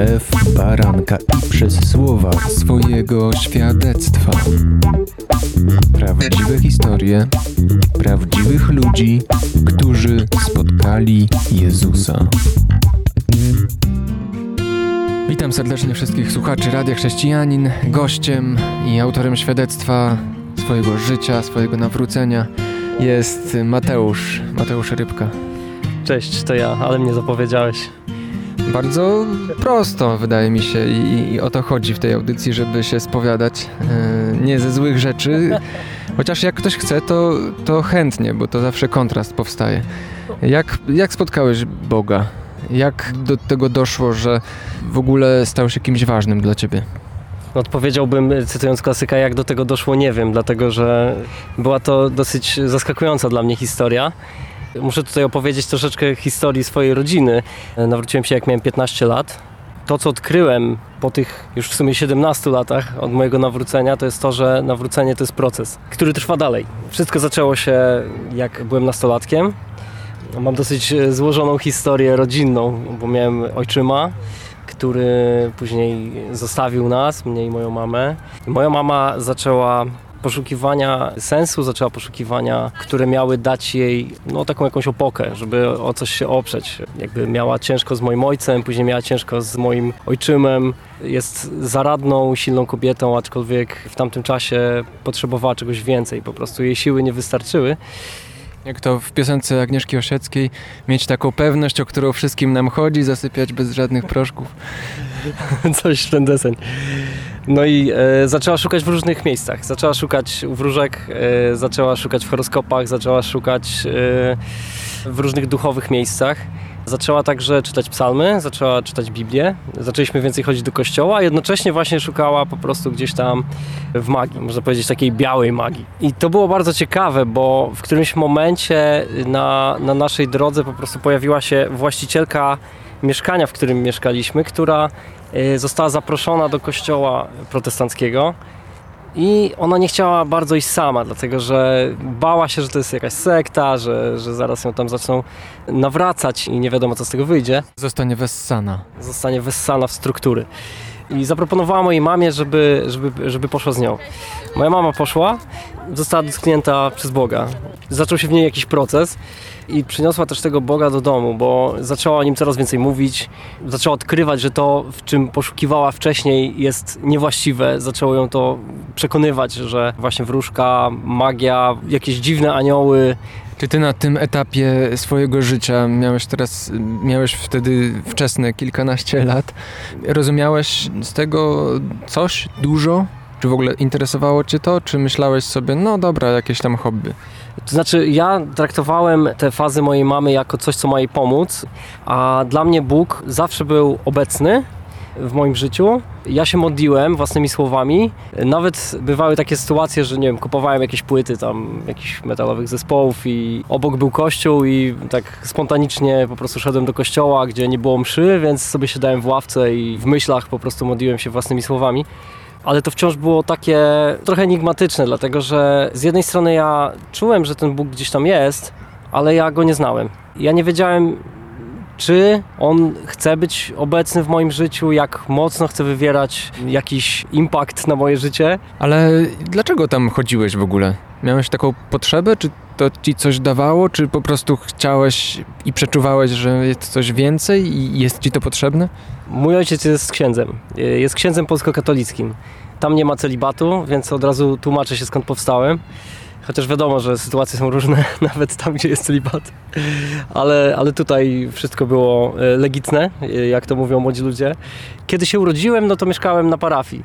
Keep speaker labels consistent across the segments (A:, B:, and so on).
A: krew baranka i przez słowa swojego świadectwa. Prawdziwe historie prawdziwych ludzi, którzy spotkali Jezusa. Witam serdecznie wszystkich słuchaczy Radia Chrześcijanin. Gościem i autorem świadectwa swojego życia, swojego nawrócenia jest Mateusz, Mateusz Rybka.
B: Cześć, to ja, ale mnie zapowiedziałeś.
A: Bardzo prosto, wydaje mi się, i, i o to chodzi w tej audycji, żeby się spowiadać e, nie ze złych rzeczy. Chociaż jak ktoś chce, to, to chętnie, bo to zawsze kontrast powstaje. Jak, jak spotkałeś Boga? Jak do tego doszło, że w ogóle stał się kimś ważnym dla ciebie?
B: Odpowiedziałbym, cytując klasyka, jak do tego doszło, nie wiem, dlatego że była to dosyć zaskakująca dla mnie historia. Muszę tutaj opowiedzieć troszeczkę historii swojej rodziny. Nawróciłem się jak miałem 15 lat. To, co odkryłem po tych już w sumie 17 latach od mojego nawrócenia, to jest to, że nawrócenie to jest proces, który trwa dalej. Wszystko zaczęło się jak byłem nastolatkiem. Mam dosyć złożoną historię rodzinną, bo miałem ojczyma, który później zostawił nas, mnie i moją mamę. Moja mama zaczęła poszukiwania sensu, zaczęła poszukiwania, które miały dać jej no, taką jakąś opokę, żeby o coś się oprzeć. Jakby miała ciężko z moim ojcem, później miała ciężko z moim ojczymem. Jest zaradną, silną kobietą, aczkolwiek w tamtym czasie potrzebowała czegoś więcej. Po prostu jej siły nie wystarczyły.
A: Jak to w piosence Agnieszki Osieckiej, mieć taką pewność, o którą wszystkim nam chodzi, zasypiać bez żadnych proszków.
B: Coś w ten deseń. No i e, zaczęła szukać w różnych miejscach. Zaczęła szukać u wróżek, e, zaczęła szukać w horoskopach, zaczęła szukać e, w różnych duchowych miejscach. Zaczęła także czytać psalmy, zaczęła czytać Biblię. Zaczęliśmy więcej chodzić do kościoła, a jednocześnie właśnie szukała po prostu gdzieś tam w magii, można powiedzieć takiej białej magii. I to było bardzo ciekawe, bo w którymś momencie na, na naszej drodze po prostu pojawiła się właścicielka mieszkania, w którym mieszkaliśmy, która została zaproszona do kościoła protestanckiego. I ona nie chciała bardzo iść sama, dlatego że bała się, że to jest jakaś sekta, że, że zaraz ją tam zaczną nawracać i nie wiadomo co z tego wyjdzie.
A: Zostanie wessana.
B: Zostanie wessana w struktury. I zaproponowała mojej mamie, żeby, żeby, żeby poszła z nią. Moja mama poszła, została dotknięta przez Boga. Zaczął się w niej jakiś proces i przyniosła też tego Boga do domu, bo zaczęła o nim coraz więcej mówić, zaczęła odkrywać, że to, w czym poszukiwała wcześniej jest niewłaściwe. Zaczęło ją to przekonywać, że właśnie wróżka, magia, jakieś dziwne anioły,
A: czy ty na tym etapie swojego życia, miałeś teraz, miałeś wtedy wczesne kilkanaście lat, rozumiałeś z tego coś dużo? Czy w ogóle interesowało cię to, czy myślałeś sobie, no dobra, jakieś tam hobby?
B: To znaczy, ja traktowałem te fazy mojej mamy jako coś, co ma jej pomóc, a dla mnie Bóg zawsze był obecny w moim życiu. Ja się modliłem własnymi słowami. Nawet bywały takie sytuacje, że nie wiem, kupowałem jakieś płyty tam jakichś metalowych zespołów i obok był kościół i tak spontanicznie po prostu szedłem do kościoła, gdzie nie było mszy, więc sobie siadałem w ławce i w myślach po prostu modliłem się własnymi słowami ale to wciąż było takie trochę enigmatyczne, dlatego że z jednej strony ja czułem, że ten Bóg gdzieś tam jest, ale ja go nie znałem. Ja nie wiedziałem, czy on chce być obecny w moim życiu, jak mocno chce wywierać jakiś impact na moje życie.
A: Ale dlaczego tam chodziłeś w ogóle? Miałeś taką potrzebę, czy to ci coś dawało, czy po prostu chciałeś i przeczuwałeś, że jest coś więcej i jest ci to potrzebne?
B: Mój ojciec jest księdzem. Jest księdzem polskokatolickim. Tam nie ma celibatu, więc od razu tłumaczę się skąd powstałem. Chociaż wiadomo, że sytuacje są różne, nawet tam, gdzie jest celibat. Ale, ale tutaj wszystko było e, legitne, e, jak to mówią młodzi ludzie. Kiedy się urodziłem, no to mieszkałem na parafii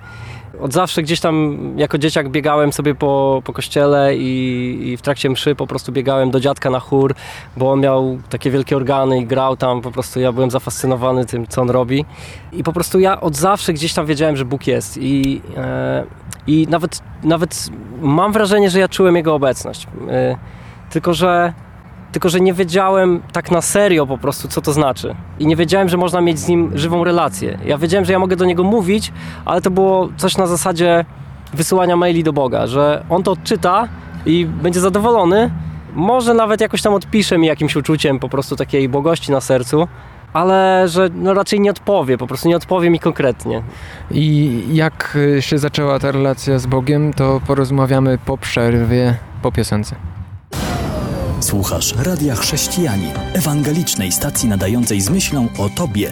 B: od zawsze gdzieś tam jako dzieciak biegałem sobie po, po kościele i, i, w trakcie mszy po prostu biegałem do dziadka na chór, bo on miał takie wielkie organy i grał tam, po prostu ja byłem zafascynowany tym, co on robi. I po prostu ja od zawsze gdzieś tam wiedziałem, że Bóg jest i, e, i nawet, nawet mam wrażenie, że ja czułem Jego obecność. E, tylko, że tylko że nie wiedziałem tak na serio po prostu, co to znaczy. I nie wiedziałem, że można mieć z nim żywą relację. Ja wiedziałem, że ja mogę do niego mówić, ale to było coś na zasadzie wysyłania maili do Boga, że on to odczyta i będzie zadowolony. Może nawet jakoś tam odpisze mi jakimś uczuciem po prostu takiej bogości na sercu, ale że no raczej nie odpowie, po prostu nie odpowie mi konkretnie.
A: I jak się zaczęła ta relacja z Bogiem, to porozmawiamy po przerwie, po piosence.
C: Słuchasz Radia Chrześcijani, ewangelicznej stacji nadającej z myślą o Tobie.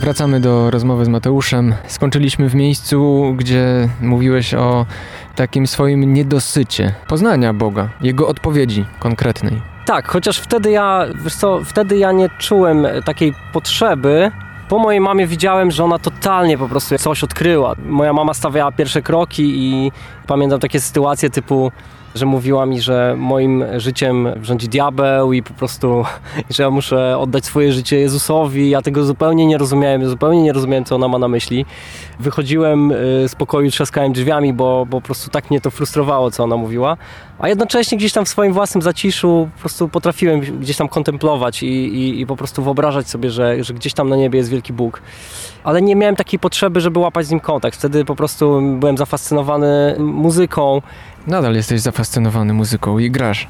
A: Wracamy do rozmowy z Mateuszem. Skończyliśmy w miejscu, gdzie mówiłeś o takim swoim niedosycie poznania Boga, Jego odpowiedzi konkretnej.
B: Tak, chociaż wtedy ja, wiesz co, wtedy ja nie czułem takiej potrzeby. Po mojej mamie widziałem, że ona totalnie po prostu coś odkryła. Moja mama stawiała pierwsze kroki i pamiętam takie sytuacje typu że mówiła mi, że moim życiem rządzi diabeł i po prostu, że ja muszę oddać swoje życie Jezusowi. Ja tego zupełnie nie rozumiałem, zupełnie nie rozumiałem, co ona ma na myśli. Wychodziłem y, z pokoju, trzaskałem drzwiami, bo, bo po prostu tak mnie to frustrowało, co ona mówiła. A jednocześnie gdzieś tam w swoim własnym zaciszu po prostu potrafiłem gdzieś tam kontemplować i, i, i po prostu wyobrażać sobie, że, że gdzieś tam na niebie jest wielki Bóg. Ale nie miałem takiej potrzeby, żeby łapać z nim kontakt. Wtedy po prostu byłem zafascynowany muzyką,
A: Nadal jesteś zafascynowany muzyką i grasz.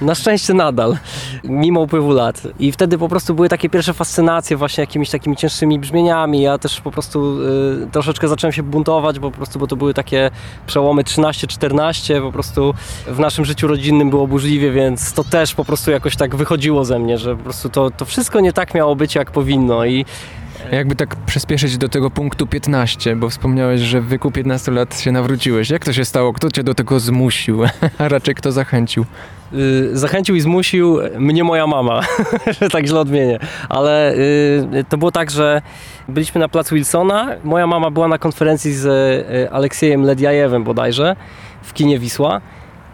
B: Na szczęście nadal, mimo upływu lat. I wtedy po prostu były takie pierwsze fascynacje właśnie jakimiś takimi cięższymi brzmieniami. Ja też po prostu y, troszeczkę zacząłem się buntować, bo po prostu bo to były takie przełomy 13-14, po prostu w naszym życiu rodzinnym było burzliwie, więc to też po prostu jakoś tak wychodziło ze mnie, że po prostu to, to wszystko nie tak miało być jak powinno i
A: jakby tak przyspieszyć do tego punktu 15, bo wspomniałeś, że w wieku 15 lat się nawróciłeś. Jak to się stało? Kto cię do tego zmusił? A raczej kto zachęcił?
B: Y, zachęcił i zmusił mnie moja mama, że tak źle odmienię. Ale y, to było tak, że byliśmy na placu Wilsona. Moja mama była na konferencji z y, Aleksiejem Lediajewem bodajże w kinie Wisła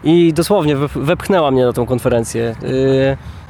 B: i dosłownie wepchnęła mnie na tą konferencję.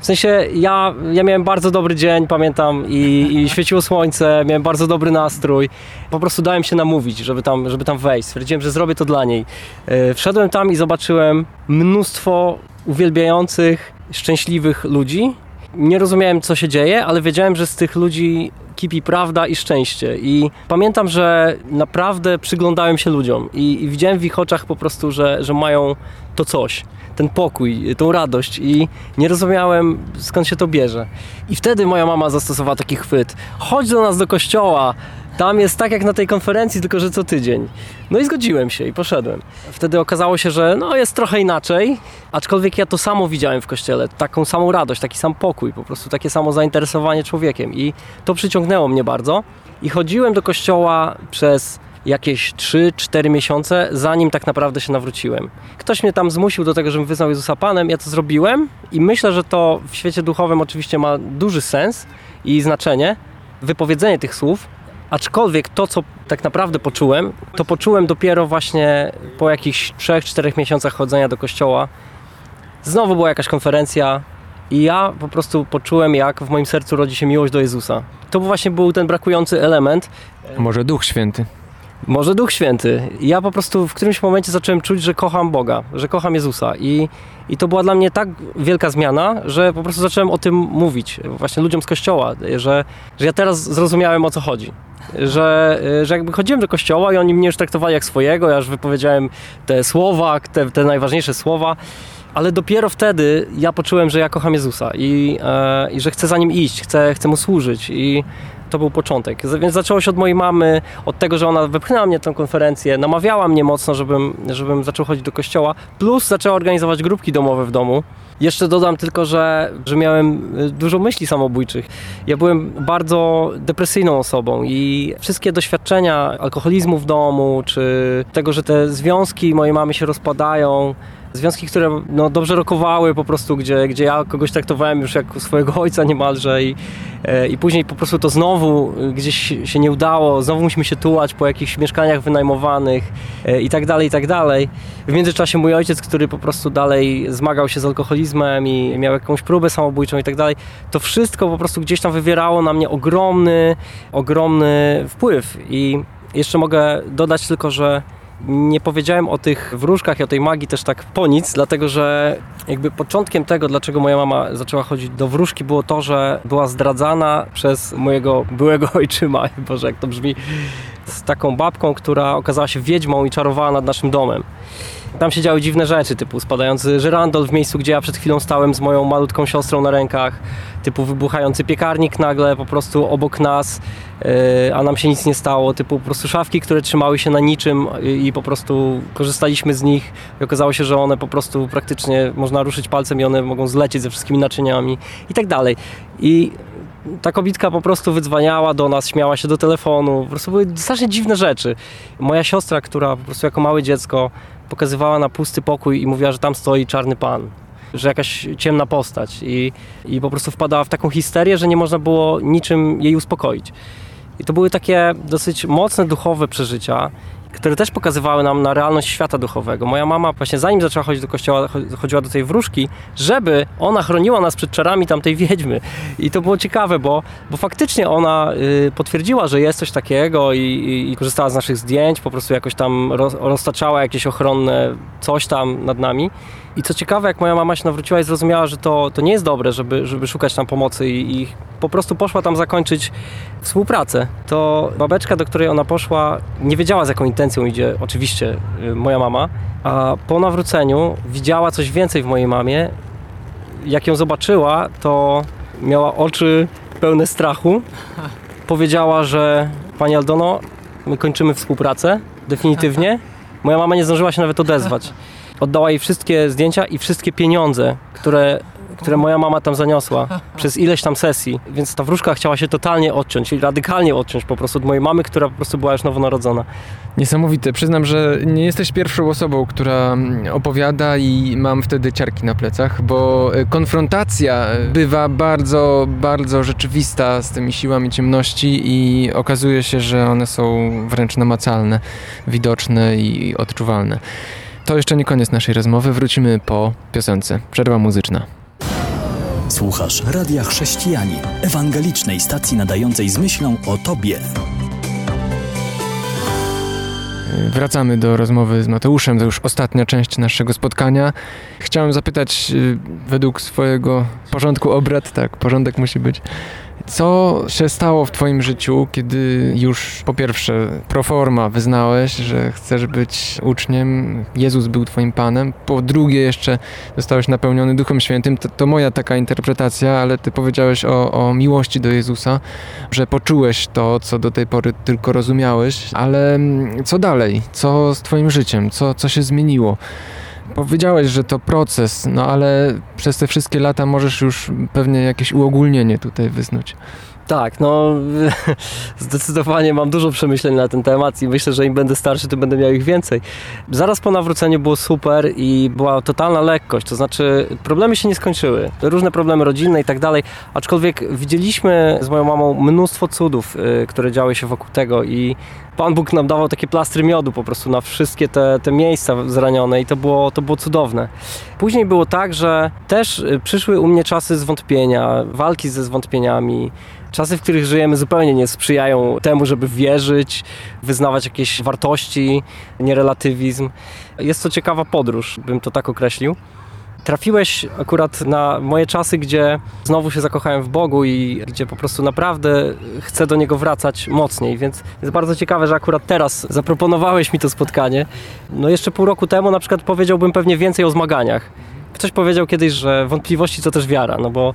B: W sensie ja, ja miałem bardzo dobry dzień, pamiętam, i, i świeciło słońce, miałem bardzo dobry nastrój. Po prostu dałem się namówić, żeby tam, żeby tam wejść. Stwierdziłem, że zrobię to dla niej. E, wszedłem tam i zobaczyłem mnóstwo uwielbiających, szczęśliwych ludzi. Nie rozumiałem, co się dzieje, ale wiedziałem, że z tych ludzi kipi prawda i szczęście. I pamiętam, że naprawdę przyglądałem się ludziom i, i widziałem w ich oczach po prostu, że, że mają to coś ten pokój, tą radość i nie rozumiałem skąd się to bierze. I wtedy moja mama zastosowała taki chwyt. Chodź do nas do kościoła, tam jest tak jak na tej konferencji, tylko że co tydzień. No i zgodziłem się i poszedłem. Wtedy okazało się, że no jest trochę inaczej, aczkolwiek ja to samo widziałem w kościele, taką samą radość, taki sam pokój, po prostu takie samo zainteresowanie człowiekiem i to przyciągnęło mnie bardzo. I chodziłem do kościoła przez jakieś 3-4 miesiące, zanim tak naprawdę się nawróciłem. Ktoś mnie tam zmusił do tego, żebym wyznał Jezusa Panem, ja to zrobiłem i myślę, że to w świecie duchowym oczywiście ma duży sens i znaczenie, wypowiedzenie tych słów, aczkolwiek to, co tak naprawdę poczułem, to poczułem dopiero właśnie po jakichś 3-4 miesiącach chodzenia do kościoła. Znowu była jakaś konferencja, i ja po prostu poczułem, jak w moim sercu rodzi się miłość do Jezusa. To właśnie był ten brakujący element.
A: Może Duch Święty.
B: Może Duch Święty. Ja po prostu w którymś momencie zacząłem czuć, że kocham Boga, że kocham Jezusa. I, I to była dla mnie tak wielka zmiana, że po prostu zacząłem o tym mówić właśnie ludziom z kościoła, że, że ja teraz zrozumiałem o co chodzi. Że, że jakby chodziłem do kościoła i oni mnie już traktowali jak swojego, ja już wypowiedziałem te słowa, te, te najważniejsze słowa ale dopiero wtedy ja poczułem, że ja kocham Jezusa i, e, i że chcę za nim iść, chcę, chcę mu służyć i to był początek. Więc zaczęło się od mojej mamy, od tego, że ona wepchnęła mnie tę konferencję, namawiała mnie mocno, żebym, żebym zaczął chodzić do kościoła, plus zaczęła organizować grupki domowe w domu. Jeszcze dodam tylko, że, że miałem y, dużo myśli samobójczych. Ja byłem bardzo depresyjną osobą i wszystkie doświadczenia alkoholizmu w domu, czy tego, że te związki mojej mamy się rozpadają, związki, które no, dobrze rokowały po prostu, gdzie, gdzie ja kogoś traktowałem już jak swojego ojca niemalże i, e, i później po prostu to znowu gdzieś się nie udało, znowu musimy się tułać po jakichś mieszkaniach wynajmowanych e, i tak dalej, i tak dalej. W międzyczasie mój ojciec, który po prostu dalej zmagał się z alkoholizmem i miał jakąś próbę samobójczą i tak dalej, to wszystko po prostu gdzieś tam wywierało na mnie ogromny, ogromny wpływ i jeszcze mogę dodać tylko, że nie powiedziałem o tych wróżkach i o tej magii też tak po nic, dlatego że jakby początkiem tego, dlaczego moja mama zaczęła chodzić do wróżki, było to, że była zdradzana przez mojego byłego ojczyma, Boże, jak to brzmi, z taką babką, która okazała się wiedźmą i czarowała nad naszym domem. Tam się działy dziwne rzeczy, typu spadający żyrandol w miejscu, gdzie ja przed chwilą stałem z moją malutką siostrą na rękach, typu wybuchający piekarnik nagle po prostu obok nas, yy, a nam się nic nie stało, typu po prostu szafki, które trzymały się na niczym i, i po prostu korzystaliśmy z nich i okazało się, że one po prostu praktycznie można ruszyć palcem i one mogą zlecieć ze wszystkimi naczyniami i tak dalej. I ta kobitka po prostu wydzwaniała do nas, śmiała się do telefonu, po prostu były strasznie dziwne rzeczy. Moja siostra, która po prostu jako małe dziecko pokazywała na pusty pokój i mówiła, że tam stoi czarny pan, że jakaś ciemna postać i, i po prostu wpadała w taką histerię, że nie można było niczym jej uspokoić. I to były takie dosyć mocne duchowe przeżycia, które też pokazywały nam na realność świata duchowego. Moja mama właśnie zanim zaczęła chodzić do kościoła, chodziła do tej wróżki, żeby ona chroniła nas przed czarami tamtej wiedźmy. I to było ciekawe, bo, bo faktycznie ona y, potwierdziła, że jest coś takiego i, i, i, korzystała z naszych zdjęć, po prostu jakoś tam roz, roztaczała jakieś ochronne coś tam nad nami. I co ciekawe, jak moja mama się nawróciła i zrozumiała, że to, to nie jest dobre, żeby, żeby szukać tam pomocy i, i po prostu poszła tam zakończyć współpracę, to babeczka, do której ona poszła, nie wiedziała z jaką intencją idzie oczywiście y, moja mama, a po nawróceniu widziała coś więcej w mojej mamie. Jak ją zobaczyła, to miała oczy pełne strachu. Powiedziała, że pani Aldono, my kończymy współpracę definitywnie. Moja mama nie zdążyła się nawet odezwać. Oddała jej wszystkie zdjęcia i wszystkie pieniądze, które które moja mama tam zaniosła przez ileś tam sesji, więc ta wróżka chciała się totalnie odciąć radykalnie odciąć po prostu od mojej mamy, która po prostu była już nowonarodzona.
A: Niesamowite. Przyznam, że nie jesteś pierwszą osobą, która opowiada i mam wtedy ciarki na plecach, bo e, konfrontacja bywa bardzo, bardzo rzeczywista z tymi siłami ciemności i okazuje się, że one są wręcz namacalne, widoczne i odczuwalne. To jeszcze nie koniec naszej rozmowy. Wrócimy po piosence. Przerwa muzyczna.
C: Słuchasz Radia Chrześcijani, ewangelicznej stacji nadającej z myślą o Tobie.
A: Wracamy do rozmowy z Mateuszem, to już ostatnia część naszego spotkania. Chciałem zapytać, y, według swojego porządku obrad, tak, porządek musi być, co się stało w Twoim życiu, kiedy już po pierwsze proforma wyznałeś, że chcesz być uczniem, Jezus był Twoim Panem, po drugie jeszcze zostałeś napełniony Duchem Świętym, to, to moja taka interpretacja, ale Ty powiedziałeś o, o miłości do Jezusa, że poczułeś to, co do tej pory tylko rozumiałeś, ale co dalej? Co z Twoim życiem? Co, co się zmieniło? Powiedziałeś, że to proces, no ale przez te wszystkie lata możesz już pewnie jakieś uogólnienie tutaj wysnuć.
B: Tak, no zdecydowanie mam dużo przemyśleń na ten temat i myślę, że im będę starszy, to będę miał ich więcej. Zaraz po nawróceniu było super i była totalna lekkość, to znaczy problemy się nie skończyły. Różne problemy rodzinne i tak dalej, aczkolwiek widzieliśmy z moją mamą mnóstwo cudów, y, które działy się wokół tego i Pan Bóg nam dawał takie plastry miodu po prostu na wszystkie te, te miejsca zranione i to było, to było cudowne. Później było tak, że też y, przyszły u mnie czasy zwątpienia, walki ze zwątpieniami, Czasy, w których żyjemy, zupełnie nie sprzyjają temu, żeby wierzyć, wyznawać jakieś wartości, nierelatywizm. Jest to ciekawa podróż, bym to tak określił. Trafiłeś akurat na moje czasy, gdzie znowu się zakochałem w Bogu i gdzie po prostu naprawdę chcę do Niego wracać mocniej, więc jest bardzo ciekawe, że akurat teraz zaproponowałeś mi to spotkanie. No jeszcze pół roku temu na przykład powiedziałbym pewnie więcej o zmaganiach Ktoś powiedział kiedyś, że wątpliwości to też wiara, no bo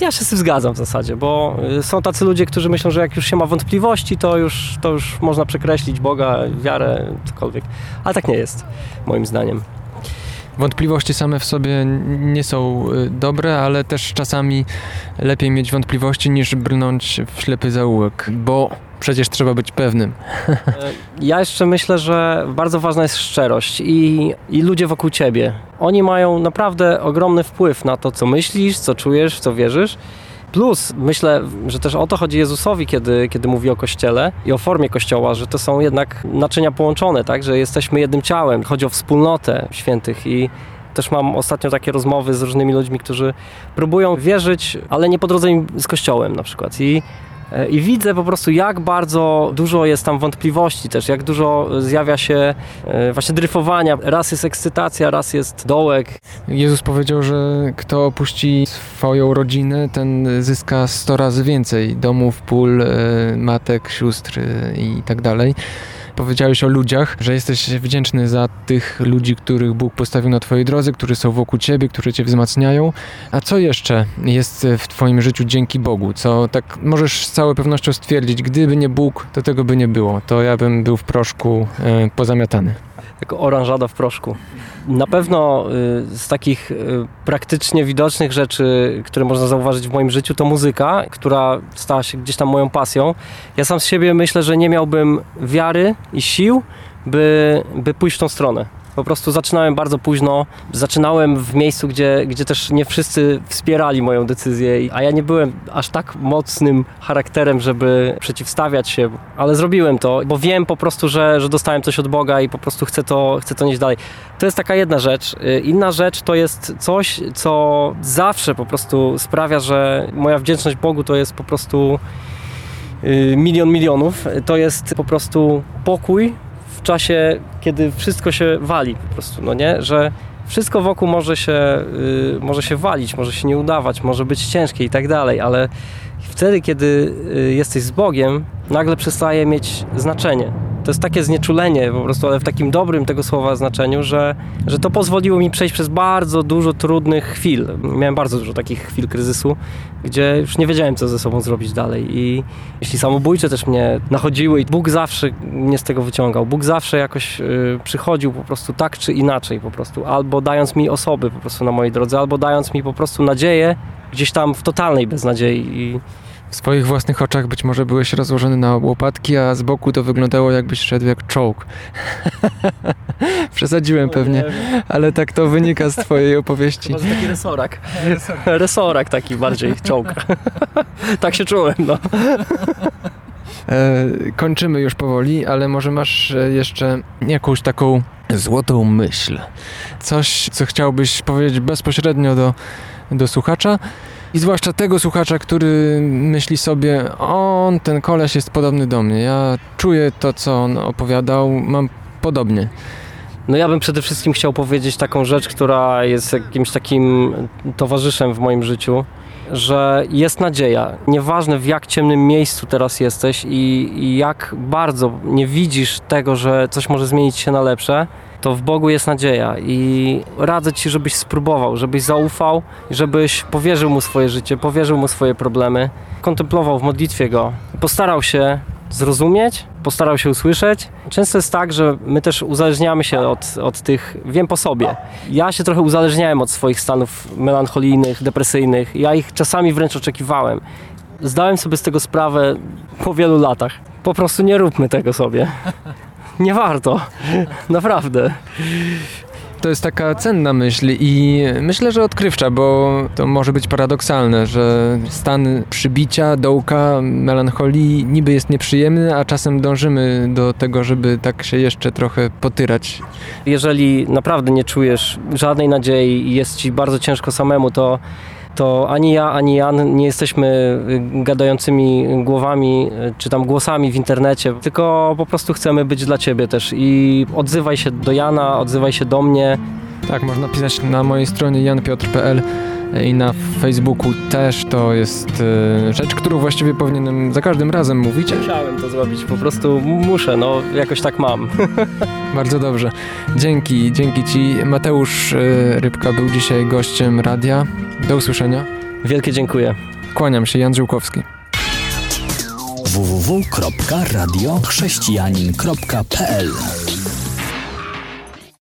B: ja się z tym zgadzam w zasadzie, bo y, są tacy ludzie, którzy myślą, że jak już się ma wątpliwości, to już, to już można przekreślić Boga, wiarę, cokolwiek. Ale tak nie jest, moim zdaniem.
A: Wątpliwości same w sobie nie są y, dobre, ale też czasami lepiej mieć wątpliwości niż brnąć w ślepy zaułek, bo przecież trzeba być pewnym.
B: Ja jeszcze myślę, że bardzo ważna jest szczerość i, i ludzie wokół ciebie. Oni mają naprawdę ogromny wpływ na to, co myślisz, co czujesz, w co wierzysz. Plus myślę, że też o to chodzi Jezusowi, kiedy, kiedy mówi o Kościele i o formie Kościoła, że to są jednak naczynia połączone, tak? że jesteśmy jednym ciałem. Chodzi o wspólnotę świętych i też mam ostatnio takie rozmowy z różnymi ludźmi, którzy próbują wierzyć, ale nie po drodze im z Kościołem na przykład. I I widzę po prostu, jak bardzo dużo jest tam wątpliwości też, jak dużo zjawia się e, właśnie dryfowania. Raz jest ekscytacja, raz jest dołek.
A: Jezus powiedział, że kto opuści swoją rodzinę, ten zyska 100 razy więcej domów, pól, e, matek, sióstr i tak dalej. Powiedziałeś o ludziach, że jesteś wdzięczny za tych ludzi, których Bóg postawił na twojej drodze, którzy są wokół ciebie, którzy cię wzmacniają. A co jeszcze jest w twoim życiu dzięki Bogu? Co tak możesz z całą pewnością stwierdzić, gdyby nie Bóg, to tego by nie było. To ja bym był w proszku e, pozamiatany.
B: Jako oranżada w proszku. Na pewno y, z takich y, praktycznie widocznych rzeczy, które można zauważyć w moim życiu, to muzyka, która stała się gdzieś tam moją pasją. Ja sam z siebie myślę, że nie miałbym wiary i sił, by, by pójść w tą stronę. Po prostu zaczynałem bardzo późno. Zaczynałem w miejscu, gdzie, gdzie też nie wszyscy wspierali moją decyzję, a ja nie byłem aż tak mocnym charakterem, żeby przeciwstawiać się, ale zrobiłem to, bo wiem po prostu, że, że dostałem coś od Boga i po prostu chcę to, chcę to nieść dalej. To jest taka jedna rzecz. Y, Inna rzecz to jest coś, co zawsze po prostu sprawia, że moja wdzięczność Bogu to jest po prostu y, milion milionów. To jest po prostu pokój czasie, kiedy wszystko się wali po prostu, no nie? Że wszystko wokół może się, y, może się walić, może się nie udawać, może być ciężkie i tak dalej, ale wtedy, kiedy y, jesteś z Bogiem, nagle przestaje mieć znaczenie. To jest takie znieczulenie po prostu, ale w takim dobrym tego słowa znaczeniu, że, że to pozwoliło mi przejść przez bardzo dużo trudnych chwil. Miałem bardzo dużo takich chwil kryzysu, gdzie już nie wiedziałem, co ze sobą zrobić dalej. I jeśli samobójcze też mnie nachodziły, i Bóg zawsze mnie z tego wyciągał. Bóg zawsze jakoś y, przychodził po prostu tak czy inaczej, po prostu, albo dając mi osoby po prostu na mojej drodze, albo dając mi po prostu nadzieję gdzieś tam w totalnej beznadziei. I
A: W swoich własnych oczach być może byłeś rozłożony na łopatki, a z boku to wyglądało jakbyś szedł jak czołg. Przesadziłem pewnie, ale tak to wynika z twojej opowieści.
B: Może taki resorak. resorak taki bardziej, czołg. tak się czułem, no.
A: E, kończymy już powoli, ale może masz e, jeszcze jakąś taką złotą myśl. Coś, co chciałbyś powiedzieć bezpośrednio do, do słuchacza. I zwłaszcza tego słuchacza, który myśli sobie, on, ten koleś jest podobny do mnie. Ja czuję to, co on opowiadał, mam podobnie.
B: No ja bym przede wszystkim chciał powiedzieć taką rzecz, która jest jakimś takim towarzyszem w moim życiu, że jest nadzieja. Nieważne w jak ciemnym miejscu teraz jesteś i, i jak bardzo nie widzisz tego, że coś może zmienić się na lepsze, to w Bogu jest nadzieja i radzę Ci, żebyś spróbował, żebyś zaufał, żebyś powierzył Mu swoje życie, powierzył Mu swoje problemy, kontemplował w modlitwie Go, postarał się zrozumieć, postarał się usłyszeć. Często jest tak, że my też uzależniamy się od, od tych, wiem po sobie. Ja się trochę uzależniałem od swoich stanów melancholijnych, depresyjnych. Ja ich czasami wręcz oczekiwałem. Zdałem sobie z tego sprawę po wielu latach. Po prostu nie róbmy tego sobie. Nie warto. Naprawdę.
A: To jest taka cenna myśl i myślę, że odkrywcza, bo to może być paradoksalne, że stan przybicia, dołka, melancholii niby jest nieprzyjemny, a czasem dążymy do tego, żeby tak się jeszcze trochę potyrać.
B: Jeżeli naprawdę nie czujesz żadnej nadziei i jest ci bardzo ciężko samemu, to, to ani ja, ani Jan nie jesteśmy y, gadającymi głowami y, czy tam głosami w internecie, tylko po prostu chcemy być dla ciebie też i odzywaj się do Jana, odzywaj się do mnie.
A: Tak, można pisać na mojej stronie janpiotr.pl i na Facebooku też to jest e, rzecz, którą właściwie powinienem za każdym razem mówić.
B: Musiałem to zrobić, po prostu muszę, no jakoś tak mam.
A: Bardzo dobrze. Dzięki, dzięki Ci. Mateusz e, Rybka był dzisiaj gościem radia. Do usłyszenia.
B: Wielkie dziękuję.
A: Kłaniam się, Jan Żyłkowski.
C: www.radiochrześcijanin.pl